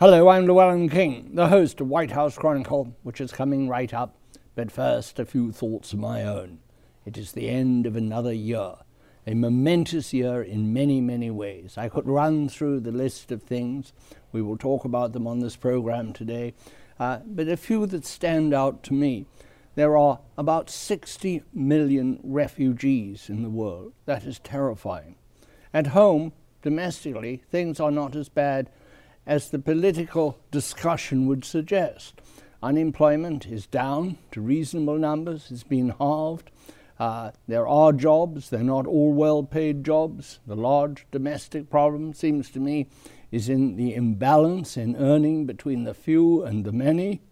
Hello, I'm Llewellyn King, the host of White House Chronicle, which is coming right up. But first, a few thoughts of my own. It is the end of another year, a momentous year in many, many ways. I could run through the list of things. We will talk about them on this program today, uh, but a few that stand out to me. There are about 60 million refugees in the world. That is terrifying. At home, domestically, things are not as bad as the political discussion would suggest. Unemployment is down to reasonable numbers, it's been halved. Uh, there are jobs, they're not all well paid jobs. The large domestic problem seems to me is in the imbalance in earning between the few and the many.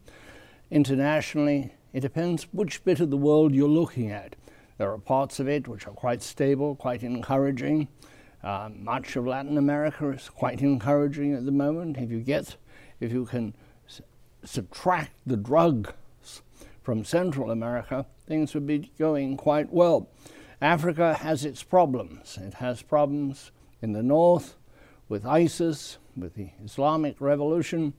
Internationally, it depends which bit of the world you're looking at. There are parts of it which are quite stable, quite encouraging. Uh, much of Latin America is quite encouraging at the moment. If you get, if you can s- subtract the drugs from Central America, things would be going quite well. Africa has its problems. It has problems in the north with ISIS, with the Islamic Revolution,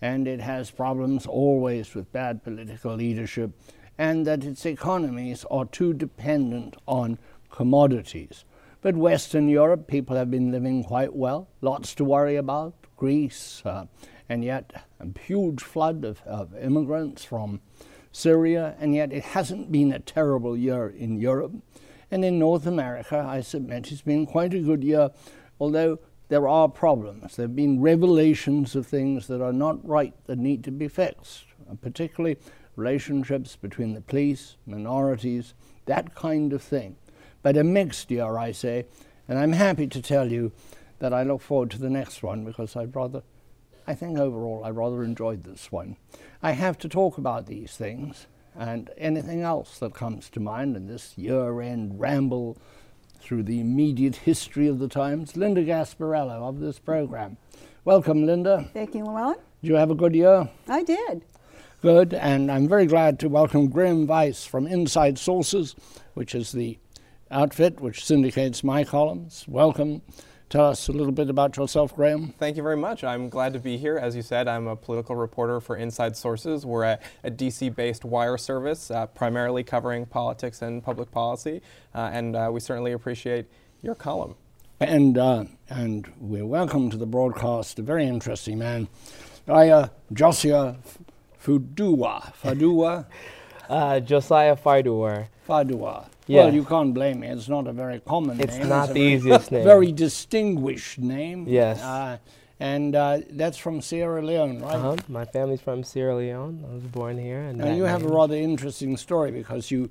and it has problems always with bad political leadership, and that its economies are too dependent on commodities. But Western Europe, people have been living quite well, lots to worry about. Greece, uh, and yet a huge flood of, of immigrants from Syria, and yet it hasn't been a terrible year in Europe. And in North America, I submit it's been quite a good year, although there are problems. There have been revelations of things that are not right that need to be fixed, uh, particularly relationships between the police, minorities, that kind of thing but a mixed year, I say. And I'm happy to tell you that I look forward to the next one because I'd rather, I think overall, I rather enjoyed this one. I have to talk about these things and anything else that comes to mind in this year end ramble through the immediate history of the Times. Linda Gasparello of this program. Welcome, Linda. Thank you, Llewellyn. Did you have a good year? I did. Good, and I'm very glad to welcome Graham Vyse from Inside Sources, which is the outfit which syndicates my columns. Welcome. Tell us a little bit about yourself, Graham. Thank you very much. I'm glad to be here. As you said, I'm a political reporter for Inside Sources. We're a, a DC based wire service, uh, primarily covering politics and public policy, uh, and uh, we certainly appreciate your column. And, uh, and we're welcome to the broadcast a very interesting man, Aiyah Josiah Fudua. Fadua? Uh, Josiah Fardua. Fadua. Yeah. Well, you can't blame me. It's not a very common name. It's name. not a the very, easiest name. Very distinguished name. Yes. Uh, and uh, that's from Sierra Leone, right? Uh-huh. My family's from Sierra Leone. I was born here. And Now you have a rather interesting story because you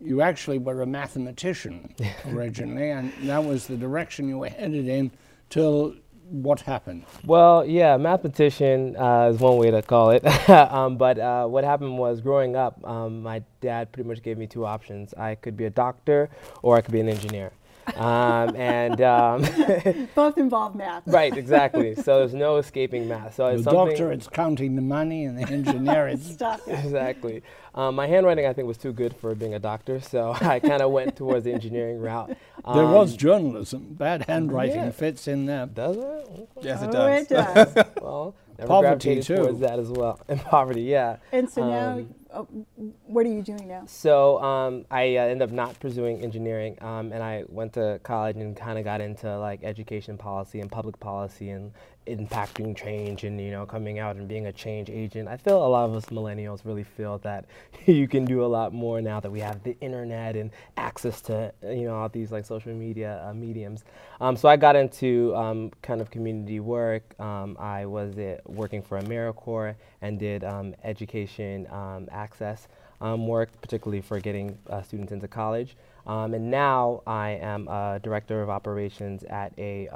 you actually were a mathematician originally, and that was the direction you were headed in till what happened. Well, yeah, mathematician uh, is one way to call it. um, but uh, what happened was growing up, um, my dad pretty much gave me two options. I could be a doctor or I could be an engineer. Um, and um, Both involve math. right, exactly. So there's no escaping math. So The it's something doctor, it's counting the money, and the engineer, it's Stop exactly. Um, my handwriting, I think, was too good for being a doctor, so I kind of went towards the engineering route. there was Um, journalism. Bad handwriting yeah. fits in there. Does it? Yes, it oh, does. it does. Well, never Poverty, gravitated too. towards that as well. And poverty, yeah. and so now, Oh, what are you doing now? So um, I uh, ended up not pursuing engineering, um, and I went to college and kind of got into like education policy and public policy and impacting change and you know coming out and being a change agent. I feel a lot of us millennials really feel that you can do a lot more now that we have the internet and access to you know all these like social media uh, mediums. Um, so I got into um, kind of community work. Um, I was uh, working for AmeriCorps and did um, education um, access um, work, particularly for getting uh, students into college. And now I am a director of operations at a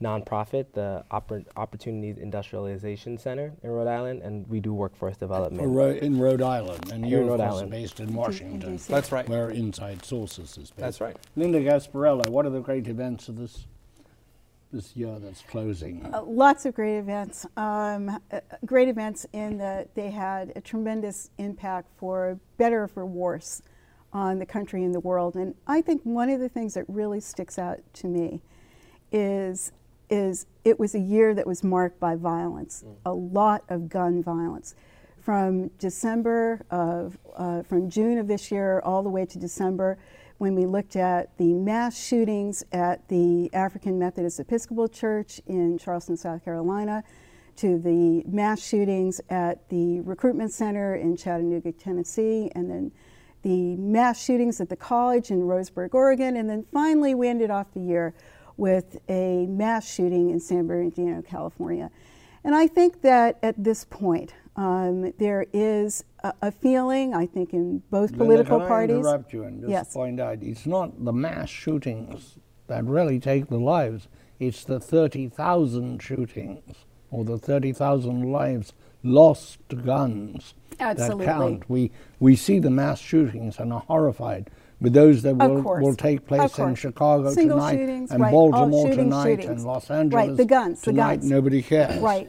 nonprofit, the Oppor- Opportunities Industrialization Center in Rhode Island, and we do workforce development. Ro- in Rhode Island, and Here you're in Rhode Island. based in Washington, DC. That's right. where Inside Sources is based. That's right. Linda Gasparello, what are the great events of this this year that's closing? Uh, lots of great events. Um, uh, great events in that they had a tremendous impact for better or for worse on the country and the world. And I think one of the things that really sticks out to me is is it was a year that was marked by violence, a lot of gun violence. From December of, uh, from June of this year all the way to December, when we looked at the mass shootings at the African Methodist Episcopal Church in Charleston, South Carolina, to the mass shootings at the recruitment center in Chattanooga, Tennessee, and then the mass shootings at the college in Roseburg, Oregon, and then finally we ended off the year with a mass shooting in San Bernardino, California. And I think that at this point, um, there is a, a, feeling, I think, in both Linda, political can parties. I interrupt you and just yes. point out it's not the mass shootings that really take the lives, it's the 30,000 shootings or the 30,000 lives lost to guns Absolutely. that count. We, we see the mass shootings and are horrified. But those that will, will take place in Chicago Single tonight shootings, and right. Baltimore shooting, tonight shootings. and Los Angeles right. the guns, tonight, the guns. nobody cares. Right.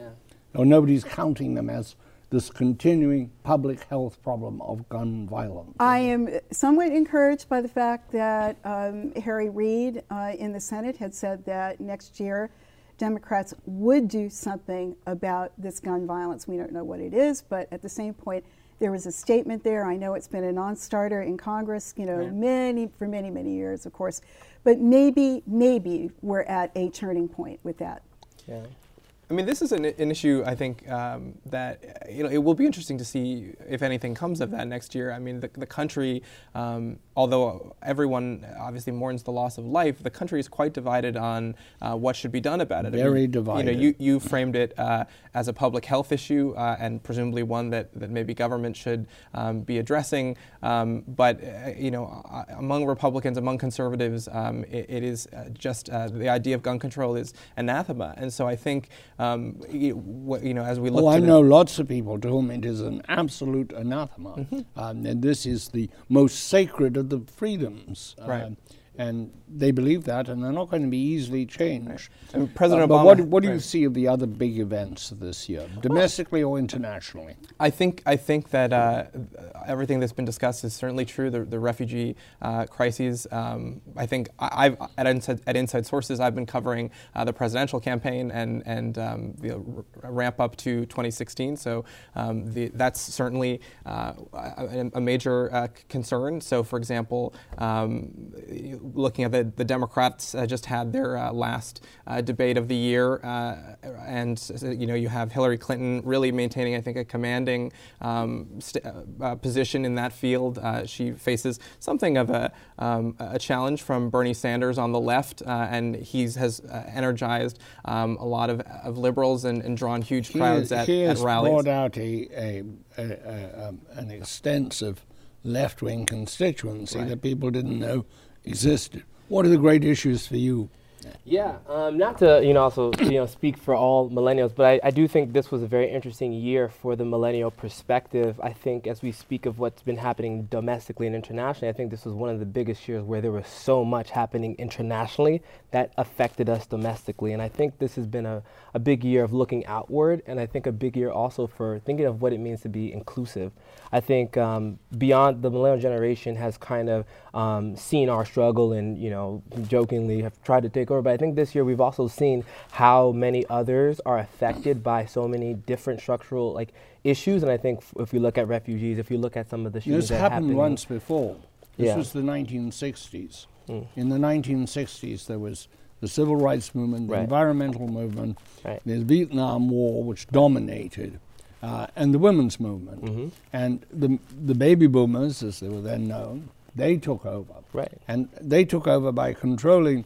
Or nobody's counting them as this continuing public health problem of gun violence. I am somewhat encouraged by the fact that um, Harry Reid uh, in the Senate had said that next year Democrats would do something about this gun violence. We don't know what it is, but at the same point, there was a statement there. I know it's been a non-starter in Congress, you know, many for many many years, of course, but maybe maybe we're at a turning point with that. Yeah. I mean, this is an, an issue. I think um, that you know it will be interesting to see if anything comes of that next year. I mean, the, the country, um, although everyone obviously mourns the loss of life, the country is quite divided on uh, what should be done about it. Very I mean, divided. You know, you, you framed it uh, as a public health issue uh, and presumably one that, that maybe government should um, be addressing. Um, but uh, you know, uh, among Republicans, among conservatives, um, it, it is uh, just the idea of gun control is anathema. And so I think. Um, you, you, know, as we look. Oh, I know lots of people to whom it is an absolute anathema, mm-hmm. um, and this is the most sacred of the freedoms. Right. Um, and they believe that, and they're not going to be easily changed. Right. And President uh, but Obama. what, what do right. you see of the other big events this year, domestically well, or internationally? I think I think that uh, everything that's been discussed is certainly true. The, the refugee uh, crises. Um, I think I, have at Inside, at Inside Sources I've been covering uh, the presidential campaign and and um, the r- ramp up to 2016. So um, the, that's certainly uh, a, a, major uh, concern. So for example, um, looking at the, the Democrats uh, just had their last debate of the year, and you know you have Hillary Clinton really maintaining I think a commanding um, st- uh, position in that field. Uh, she faces something of a, um, a, challenge from Bernie Sanders on the left, uh, and he has uh, energized um, a lot of, of liberals and, and drawn huge crowds he, at, he at has rallies. brought out a, a, a um, an extensive left-wing constituency right. that people didn't know existed. What are the great issues for you? Yeah, um, not to you know also you know speak for all millennials, but I, I do think this was a very interesting year for the millennial perspective. I think as we speak of what's been happening domestically and internationally, I think this was one of the biggest years where there was so much happening internationally that affected us domestically. And I think this has been a, a big year of looking outward, and I think a big year also for thinking of what it means to be inclusive. I think um, beyond the millennial generation has kind of um, seen our struggle and you know jokingly have tried to take over. But I think this year we've also seen how many others are affected by so many different structural like issues. And I think f- if we look at refugees, if you look at some of the shootings this that happened happened once before. This Yeah. was the 1960s. Mm. In the 1960s, there was the civil rights movement, the Right. environmental movement, Right. the Vietnam War, which dominated, uh, and the women's movement. Mhm. And the, the baby boomers, as they were then known, they took over. Right. And they took over by controlling,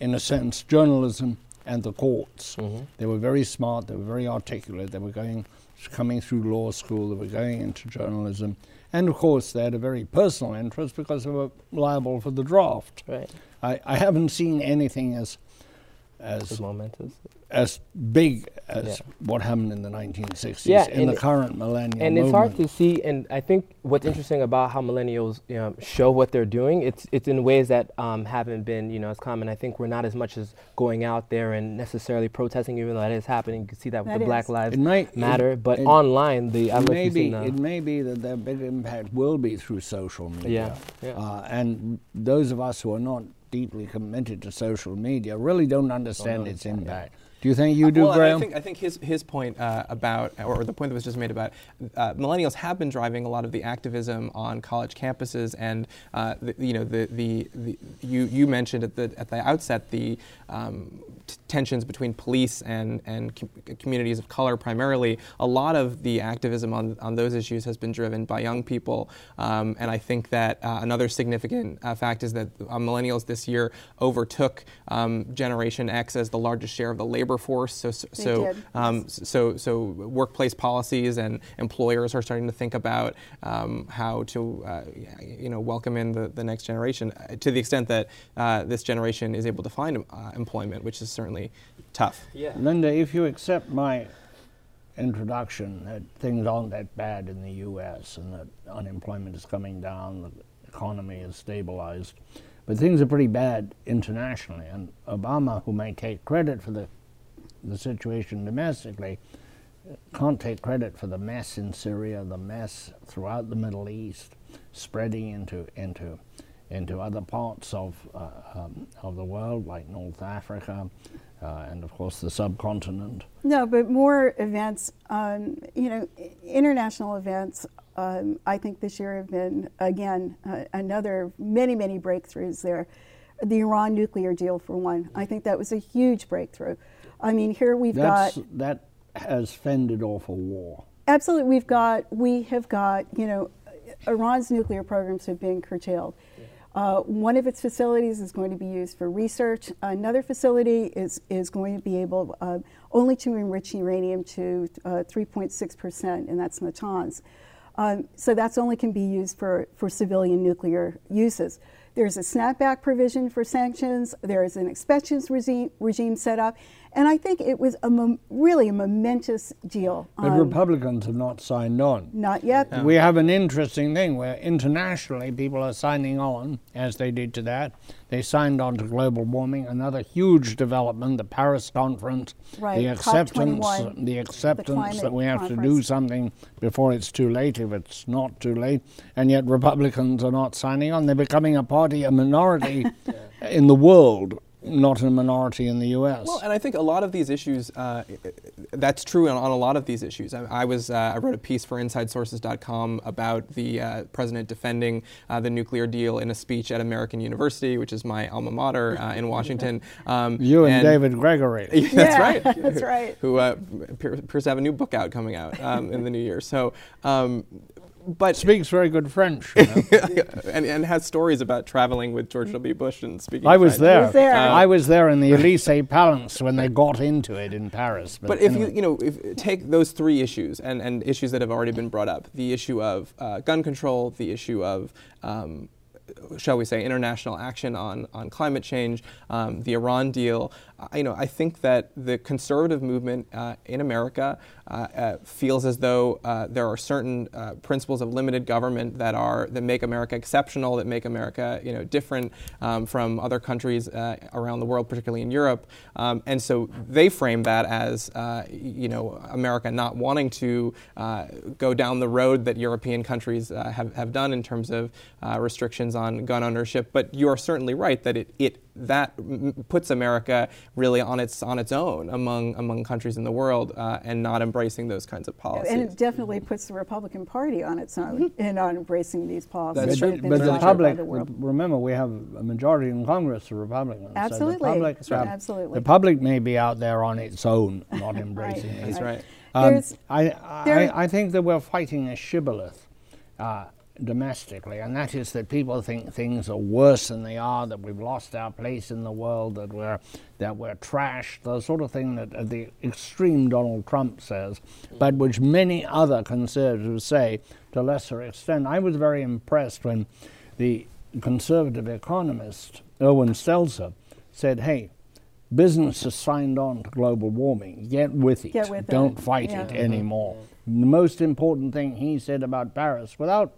in a sense, journalism and the courts. Mhm. They were very smart, they were very articulate, they were going, coming through law school, they were going into journalism. And of course, they had a very personal interest because they were liable for the draft. Right. I, I haven't seen anything as, as As momentous. as big as Yeah. what happened in the 1960s Yeah, in the it- current millennial and it's hard to see and i think what's interesting about how millennials you know, show what they're doing it's it's in ways that um, haven't been you know as common i think we're not as much as going out there and necessarily protesting even though that is happening you can see that with That the black lives It may- matter it- but it- online the i It may, be, seen the, it may be that their big impact will be through social media. Yeah, yeah. Uh, and those of us who are not deeply committed to social media, really don't understand oh, its impact. Do you think you do, well, Graham? I think, I think his, his point uh, about, or the point that was just made about uh, millennials have been driving a lot of the activism on college campuses, and uh, the, you know the, the, the, you, you mentioned at the at the outset the um, t- tensions between police and and com- communities of color primarily. A lot of the activism on on those issues has been driven by young people, um, and I think that uh, another significant uh, fact is that uh, millennials this year overtook um, Generation X as the largest share of the labor force. So, so, so, um, so, so workplace policies and employers are starting to think about um, how to, uh, you know, welcome in the, the next generation uh, to the extent that uh, this generation is able to find uh, employment, which is certainly tough. Yeah. Linda, if you accept my introduction that things aren't that bad in the U.S. and that unemployment is coming down, the economy is stabilized, but things are pretty bad internationally. And Obama, who may take credit for the the situation domestically, can't take credit for the mess in Syria, the mess throughout the Middle East, spreading into into into other parts of uh, um, of the world, like North Africa, uh, and of course the subcontinent. No, but more events, um, you know, international events. Um, I think this year have been again uh, another many many breakthroughs there. The Iran nuclear deal, for one, I think that was a huge breakthrough. I mean, here we've That's, got that has fended off a war. absolutely we've got we have got you know Iran's nuclear programs have been curtailed. Uh, one of its facilities is going to be used for research. Another facility is, is going to be able uh, only to enrich uranium to uh, 3.6 percent, and that's Natanz. Um, so that's only can be used for, for civilian nuclear uses. There's a snapback provision for sanctions. There is an inspections regime, regime set up, and I think it was a mom- really a momentous deal. But Um, Republicans have not signed on. not yet. We have an interesting thing where internationally people are signing on, as they did to that. They signed on to global warming, another huge development, the Paris Conference, Right, the acceptance, the acceptance climate that we have to do something before it's too late, if it's not too late. And yet Republicans are not signing on. They're becoming a party, a minority in the world, not a minority in the U.S. Well, and I think a lot of these issues, uh, that's true on, on a lot of these issues. I, I was, uh, I wrote a piece for InsideSources.com about the uh, president defending uh, the nuclear deal in a speech at American University, which is my alma mater uh, in Washington. Um, you and, David Gregory. that's right. that's right. Who uh, appears appears to have a new book out coming out um, in the new year. So, um, but Speaks very good French. You know? and, and has stories about traveling with George W. Bush and speaking. I was French. there. was there. I was there in the Elysee Palace when they got into it in Paris. But if anyway. you you know if take those three issues and, and issues that have already been brought up, the issue of uh, gun control, the issue of um, shall we say international action on on climate change, um, the Iran deal. You know, I think that the conservative movement uh, in America uh, uh, feels as though uh, there are certain uh, principles of limited government that are that make America exceptional, that make America you know different um, from other countries around the world, particularly in Europe. Um, and so they frame that as you know America not wanting to go down the road that European countries have, have done in terms of restrictions on gun ownership. But you are certainly right that it, it that puts America really on its on its own among among countries in the world uh, and not embracing those kinds of policies. And it definitely puts the Republican Party on its own in not embracing these policies. That's true. but the public, the world. remember, we have a majority in Congress of Republicans. So Absolutely. the public, right. Absolutely. The public may be out there on its own, not embracing Right. it. That's right. Um, I, I, I think that we're fighting a shibboleth uh, domestically, and that is that people think things are worse than they are, that we've lost our place in the world, that we're that we're trashed, the sort of thing that uh, the extreme Donald Trump says, but which many other conservatives say to lesser extent. I was very impressed when the conservative economist Irwin Stelzer said, "Hey." Business has signed on to global warming. Get with it. Get with. Don't fight Yeah. it anymore. The most important thing he said about Paris, without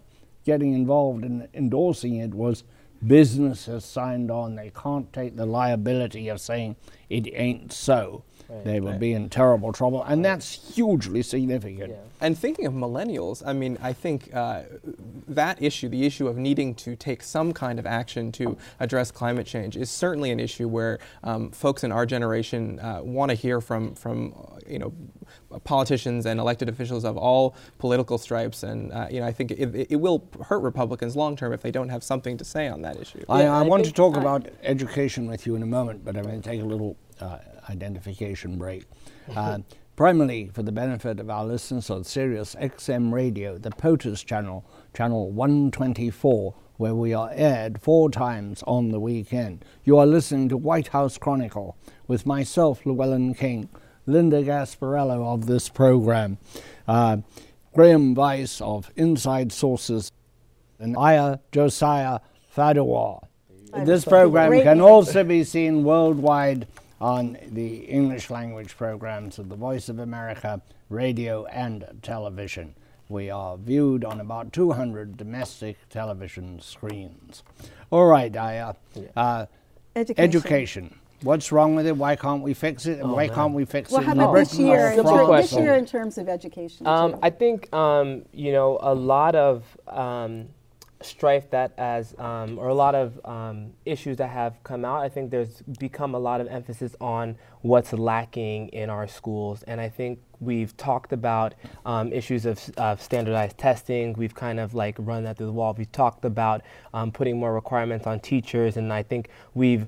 getting involved in endorsing it, was business has signed on. They can't take the liability of saying it ain't so. They will be in terrible trouble, and that's hugely significant. Yeah. And thinking of millennials, I mean, I think uh, that issue, the issue of needing to take some kind of action to address climate change, is certainly an issue where um, folks in our generation uh, want to hear from from you know politicians and elected officials of all political stripes, and uh, you know I think it, it, will hurt Republicans long term if they don't have something to say on that issue. I, I, I want to talk about education with you in a moment, but I'm going to take a little uh, identification break. Uh, primarily for the benefit of our listeners on Sirius XM Radio, the POTUS channel, channel 124, where we are aired four times on the weekend. You are listening to White House Chronicle with myself, Llewellyn King, Linda Gasparello of this program, uh, Graham Vyse of Inside Sources, and Aiyah Josiah Fadiwa. This program can also be seen worldwide on the English language programs of the Voice of America radio and television. We are viewed on about 200 domestic television screens. All right, Aiyah. Uh, education. education. What's wrong with it? Why can't we fix it? And Oh, why man. can't we fix Well, it? how in about this year? In Simple this year, in terms of education. Um. I think um, you know a lot of um, strife that as um, or a lot of um, issues that have come out. I think there's become a lot of emphasis on what's lacking in our schools, and I think we've talked about um, issues of, of standardized testing. We've kind of like run that through the wall. We've talked about um, putting more requirements on teachers, and I think we've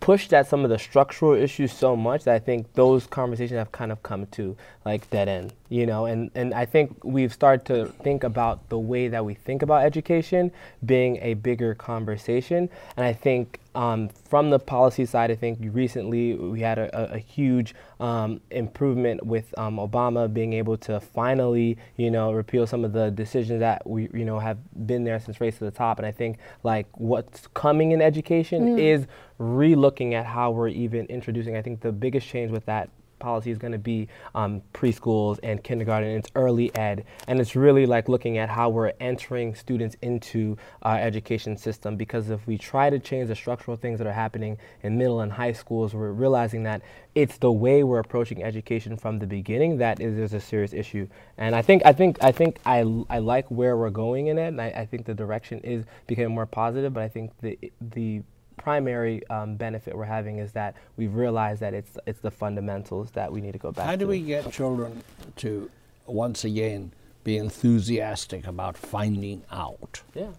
pushed at some of the structural issues so much that I think those conversations have kind of come to like dead end, you know, and, and I think we've started to think about the way that we think about education being a bigger conversation. And I think um, from the policy side, I think recently we had a, a, huge um, improvement with um, Obama being able to finally, you know, repeal some of the decisions that we, you know, have been there since Race to the Top. And I think like what's coming in education is re-looking at how we're even introducing. I think the biggest change with that policy is going to be um, preschools and kindergarten. It's early ed, and it's really like looking at how we're entering students into our education system. Because if we try to change the structural things that are happening in middle and high schools, we're realizing that it's the way we're approaching education from the beginning that is, is a serious issue. And I think I think I think I, I like where we're going in it, and I, I think the direction is becoming more positive. But I think the the primary um, benefit we're having is that we've realized that it's it's the fundamentals that we need to go back How to. How do we get children to once again be enthusiastic about finding out? Yeah.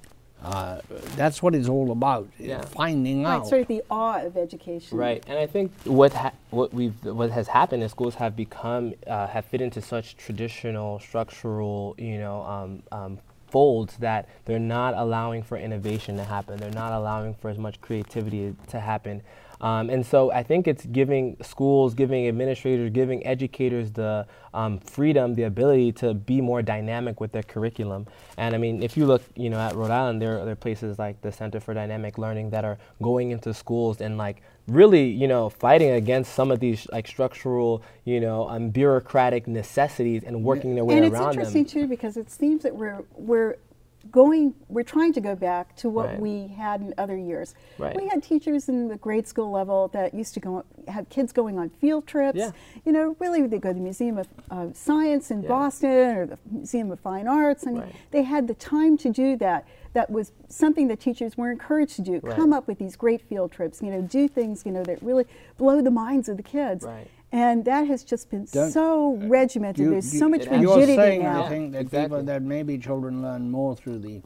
Uh, that's what it's all about. Yeah. Finding right, out. sort of the awe of education. Right, and I think what ha- what we've what has happened is schools have become uh, have fit into such traditional structural you know um, um, folds that they're not allowing for innovation to happen. They're not allowing for as much creativity to happen. Um, and so I think it's giving schools, giving administrators, giving educators the um, freedom, the ability to be more dynamic with their curriculum. And I mean, if you look, you know, at Rhode Island, there are, there are places like the Center for Dynamic Learning that are going into schools and like really, you know, fighting against some of these like structural, you know, um, bureaucratic necessities and working their way around. And it's interesting them. too because it seems that we're we're going we're trying to go back to what Right. we had in other years. Right. We had teachers in the grade school level that used to go have kids going on field trips. Yeah. You know, really they go to the Museum of uh, Science in Yeah. Boston or the Museum of Fine Arts. I mean, Right. they had the time to do that. That was something that teachers were encouraged to do. Right. Come up with these great field trips. You know, do things you know that really blow the minds of the kids. Right. And that has just been Don't- so regimented. You- There's you- so much it has- You're rigidity saying, now. I think, that exactly. people that maybe children learn more through the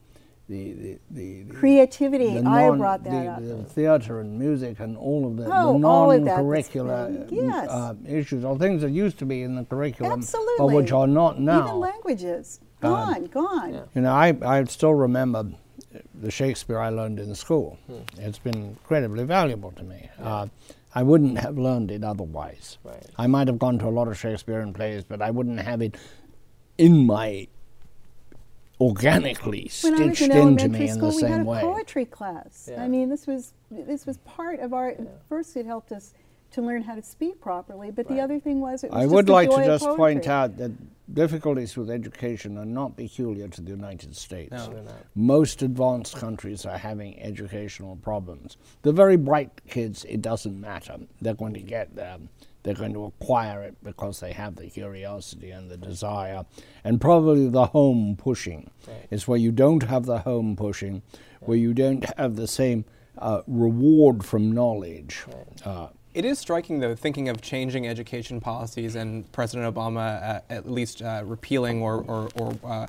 the the, the, the Creativity, the I brought that the, up. the theater and music and all of the, Oh, the all of that that's non-curricular yes. uh, issues or things that used to be in the curriculum, Absolutely. but which are not now. Even languages, gone, gone. yeah. You know, I, I still remember the Shakespeare I learned in school. It's been incredibly valuable to me. Uh, I wouldn't have learned it otherwise. Right. I might have gone to a lot of Shakespearean plays, but I wouldn't have it in my organically When I was stitched in into elementary me in school, the we had a way. poetry class. Yeah. I mean, this was this was part of our. First, it helped us to learn how to speak properly. But the other thing was, it was I just would the like joy to of just point out that difficulties with education are not peculiar to the United States. No. They're not. Most advanced countries are having educational problems. The very bright kids, it doesn't matter. They're going to get there. They're going to acquire it because they have the curiosity and the desire. And probably the home pushing Right. is where you don't have the home pushing, where you don't have the same uh, reward from knowledge. Uh, It is striking, though, thinking of changing education policies and President Obama uh, at least uh, repealing or, or, or uh,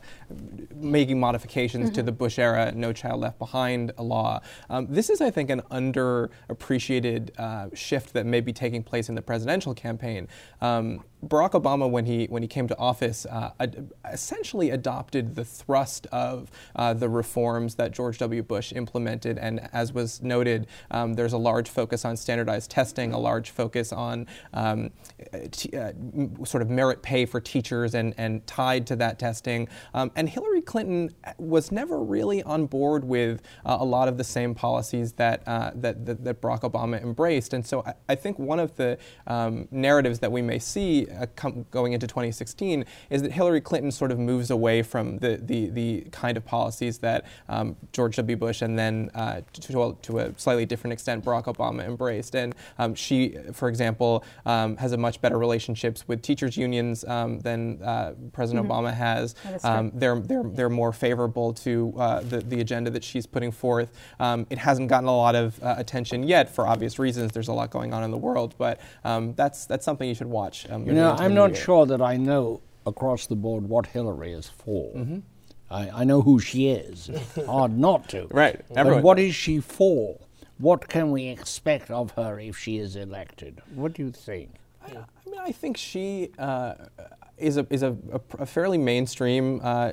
making modifications to the Bush era No Child Left Behind law. Um, this is, I think, an underappreciated uh, shift that may be taking place in the presidential campaign. Um, Barack Obama, when he when he came to office, uh, ad- essentially adopted the thrust of uh, the reforms that George W. Bush implemented, and as was noted, um, there's a large focus on standardized testing, a large focus on um, t- uh, sort of merit pay for teachers, and and tied to that testing. Um, and Hillary Clinton was never really on board with uh, a lot of the same policies that uh, that, that that Barack Obama embraced, and so I, I think one of the um, narratives that we may see uh, going into 2016 is that Hillary Clinton sort of moves away from the, the, the kind of policies that um, George W. Bush and then uh, to, a, to a slightly different extent Barack Obama embraced. And um, she, for example, um, has a much better relationships with teachers unions um, than uh, President Obama has. That is true. Um, they're, they're, they're more favorable to uh, the, the agenda that she's putting forth. Um, it hasn't gotten a lot of uh, attention yet for obvious reasons. There's a lot going on in the world, but um, that's, that's something you should watch. Um, know, I'm not year. sure that I know across the board what Hillary is for. I, I know who she is. Hard not to. Right, But everyone what does. is she for? What can we expect of her if she is elected? What do you think? I mean, I think she uh, is a is a, a, a fairly mainstream uh,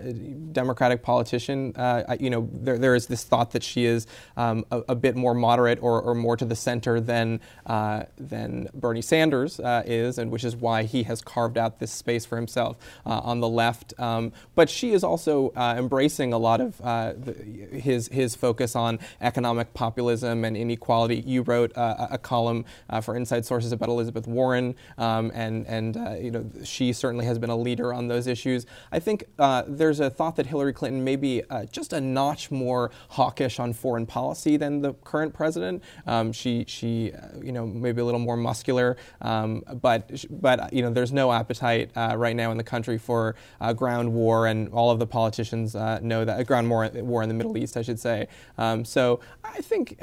Democratic politician. Uh, you know, there, there is this thought that she is um, a, a bit more moderate or, or more to the center than uh, than Bernie Sanders uh, is, and which is why he has carved out this space for himself uh, on the left. Um, but she is also uh, embracing a lot of the, his his focus on economic populism and inequality. You wrote a column for Inside Sources about Elizabeth Warren, um, and and you know she certainly has been a leader on those issues. I think uh, there's a thought that Hillary Clinton may be uh, just a notch more hawkish on foreign policy than the current president. Um, she she uh, you know maybe a little more muscular, um, but but you know there's no appetite uh, right now in the country for uh, ground war, and all of the politicians uh, know that ground war, war in the Middle East, I should say. Um, so I think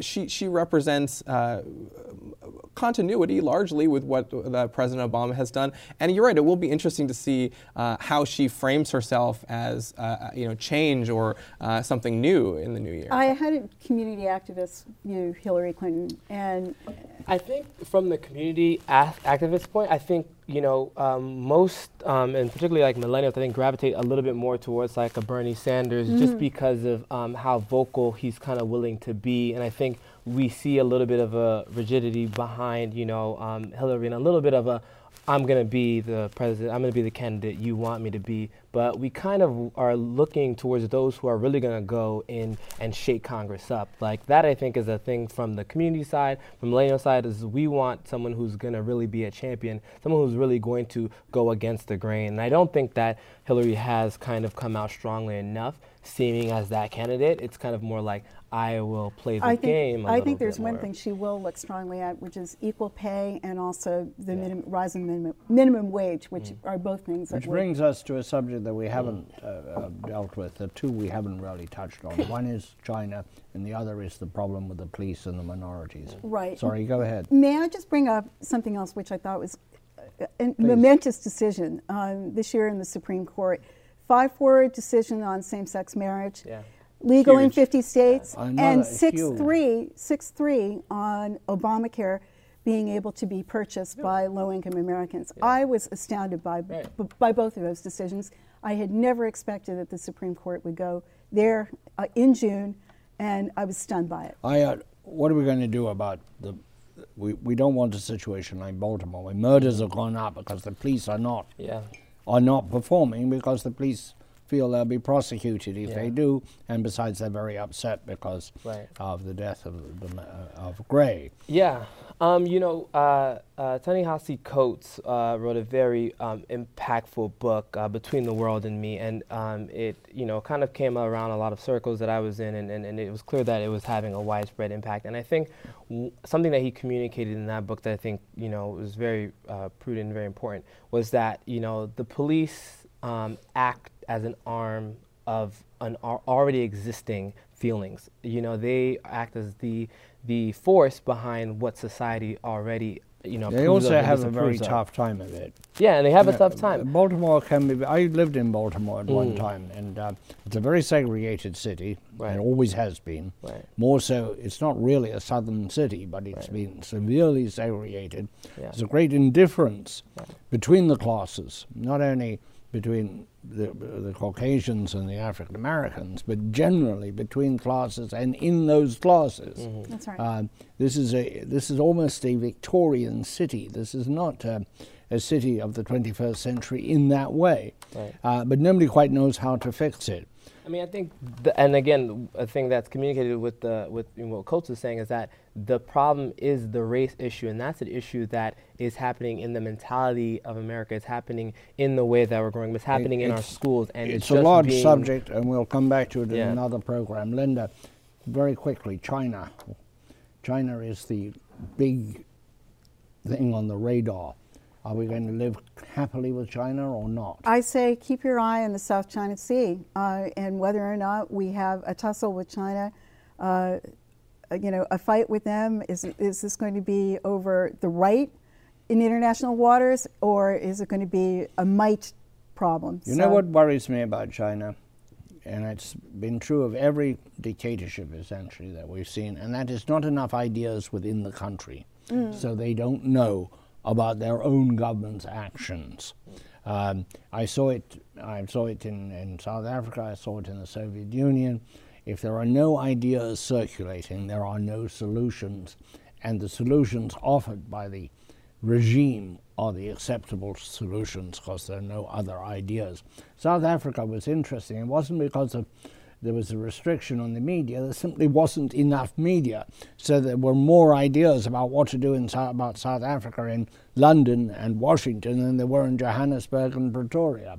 she she represents continuity largely with what President Obama has done. And you're right; it will be interesting to see uh, how she frames herself as uh, you know change or uh, something new in the new year. I had a community activist view Hillary Clinton, and I think from the community ac- activist point, I think you know um, most, um, and particularly like millennials, I think gravitate a little bit more towards like a Bernie Sanders, just because of um, how vocal he's kind of willing to be, and I think we see a little bit of a rigidity behind you know um, Hillary and a little bit of a I'm going to be the president, I'm going to be the candidate you want me to be. But we kind of are looking towards those who are really going to go in and shake Congress up. Like that, I think, is a thing from the community side, from millennial side, is we want someone who's going to really be a champion, someone who's really going to go against the grain. And I don't think that Hillary has kind of come out strongly enough, seeming as that candidate. It's kind of more like, I will play the I think game. I I think there's one thing she will look strongly at, which is equal pay and also the minimum, rise in minimum, minimum wage, which Mm. are both things Which that brings us to a subject that we haven't uh, uh, dealt with. The two we haven't really touched on. One is China, and the other is the problem with the police and the minorities. Right. Sorry, go ahead. May I just bring up something else which I thought was a a momentous decision um, this year in the Supreme Court? 5 4 decision on same sex marriage, Yeah. legal in 50 states, Another and huge. 6 3 6 3 on Obamacare being able to be purchased by low income Americans. I was astounded by, Right. b- by both of those decisions. I had never expected that the Supreme Court would go there uh, in June, and I was stunned by it. I, uh, what are we going to do about the? We, we don't want a situation like Baltimore where murders have gone up because the police are not Yeah. Are not performing because the police feel they'll be prosecuted if Yeah. they do, and besides, they're very upset because Right. of the death of, the, uh, of Gray. Yeah, um, you know, uh, uh, Ta-Nehisi Coates uh, wrote a very um, impactful book, uh, Between the World and Me, and um, it, you know, kind of came around a lot of circles that I was in, and, and, and it was clear that it was having a widespread impact. And I think w- something that he communicated in that book that I think, you know, was very uh, prudent and very important was that, you know, the police um, act as an arm of an al- already existing feelings. You know, they act as the the force behind what society already, you know, They also have a very of. tough time of it. Yeah, and they have a Yeah, tough time. Baltimore can be. I lived in Baltimore at one Mm. time, and uh, it's a very segregated city. Right. It always has been. Right. More so, it's not really a southern city, but it's Right. been severely segregated. Yeah. There's a great indifference between the classes, not only between the, the Caucasians and the African Americans, but generally between classes and in those classes. Mm-hmm. That's right. Um, this is a this is almost a Victorian city. This is not uh, a city of the 21st century in that way. Right. Uh, but nobody quite knows how to fix it. I mean, I think, the, and again, a thing that's communicated with the with you know, what Coates is saying is that the problem is the race issue, and that's an issue that is happening in the mentality of America. It's happening in the way that we're growing. It's happening in our schools, and it's, it's, a large subject, and we'll come back to it in Yeah. another program. Linda, very quickly, China. China is the big thing on the radar. Are we going to live happily with China or not? I say keep your eye on the South China Sea uh, and whether or not we have a tussle with China. Uh, you know, a fight with them is is this going to be over the right in international waters, or is it going to be a might problem? You know what worries me about China? And it's been true of every dictatorship essentially that we've seen, and that is not enough ideas within the country. So they don't know about their own government's actions. Um, I saw it. I saw it in, in South Africa. I saw it in the Soviet Union. If there are no ideas circulating, there are no solutions, and the solutions offered by the regime are the acceptable solutions because there are no other ideas. South Africa was interesting. It wasn't because of there was a restriction on the media. There simply wasn't enough media, so there were more ideas about what to do in about South Africa in London and Washington than there were in Johannesburg and Pretoria.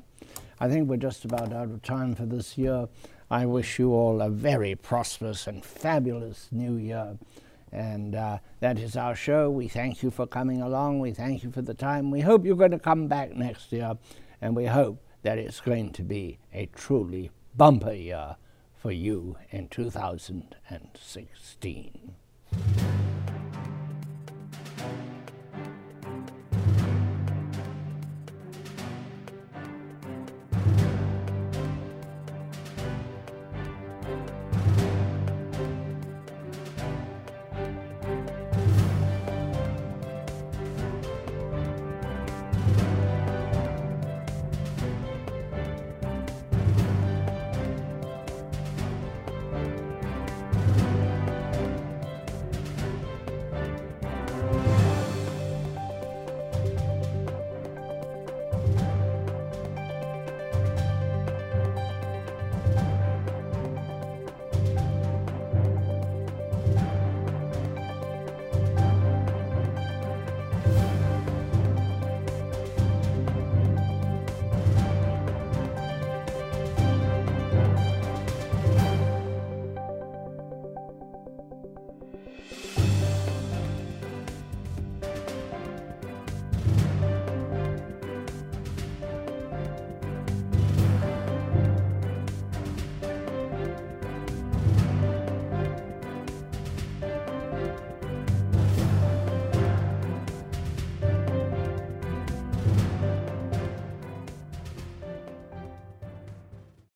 I think we're just about out of time for this year. I wish you all a very prosperous and fabulous new year. And uh, that is our show. We thank you for coming along. We thank you for the time. We hope you're going to come back next year. And we hope that it's going to be a truly bumper year for you in 2016.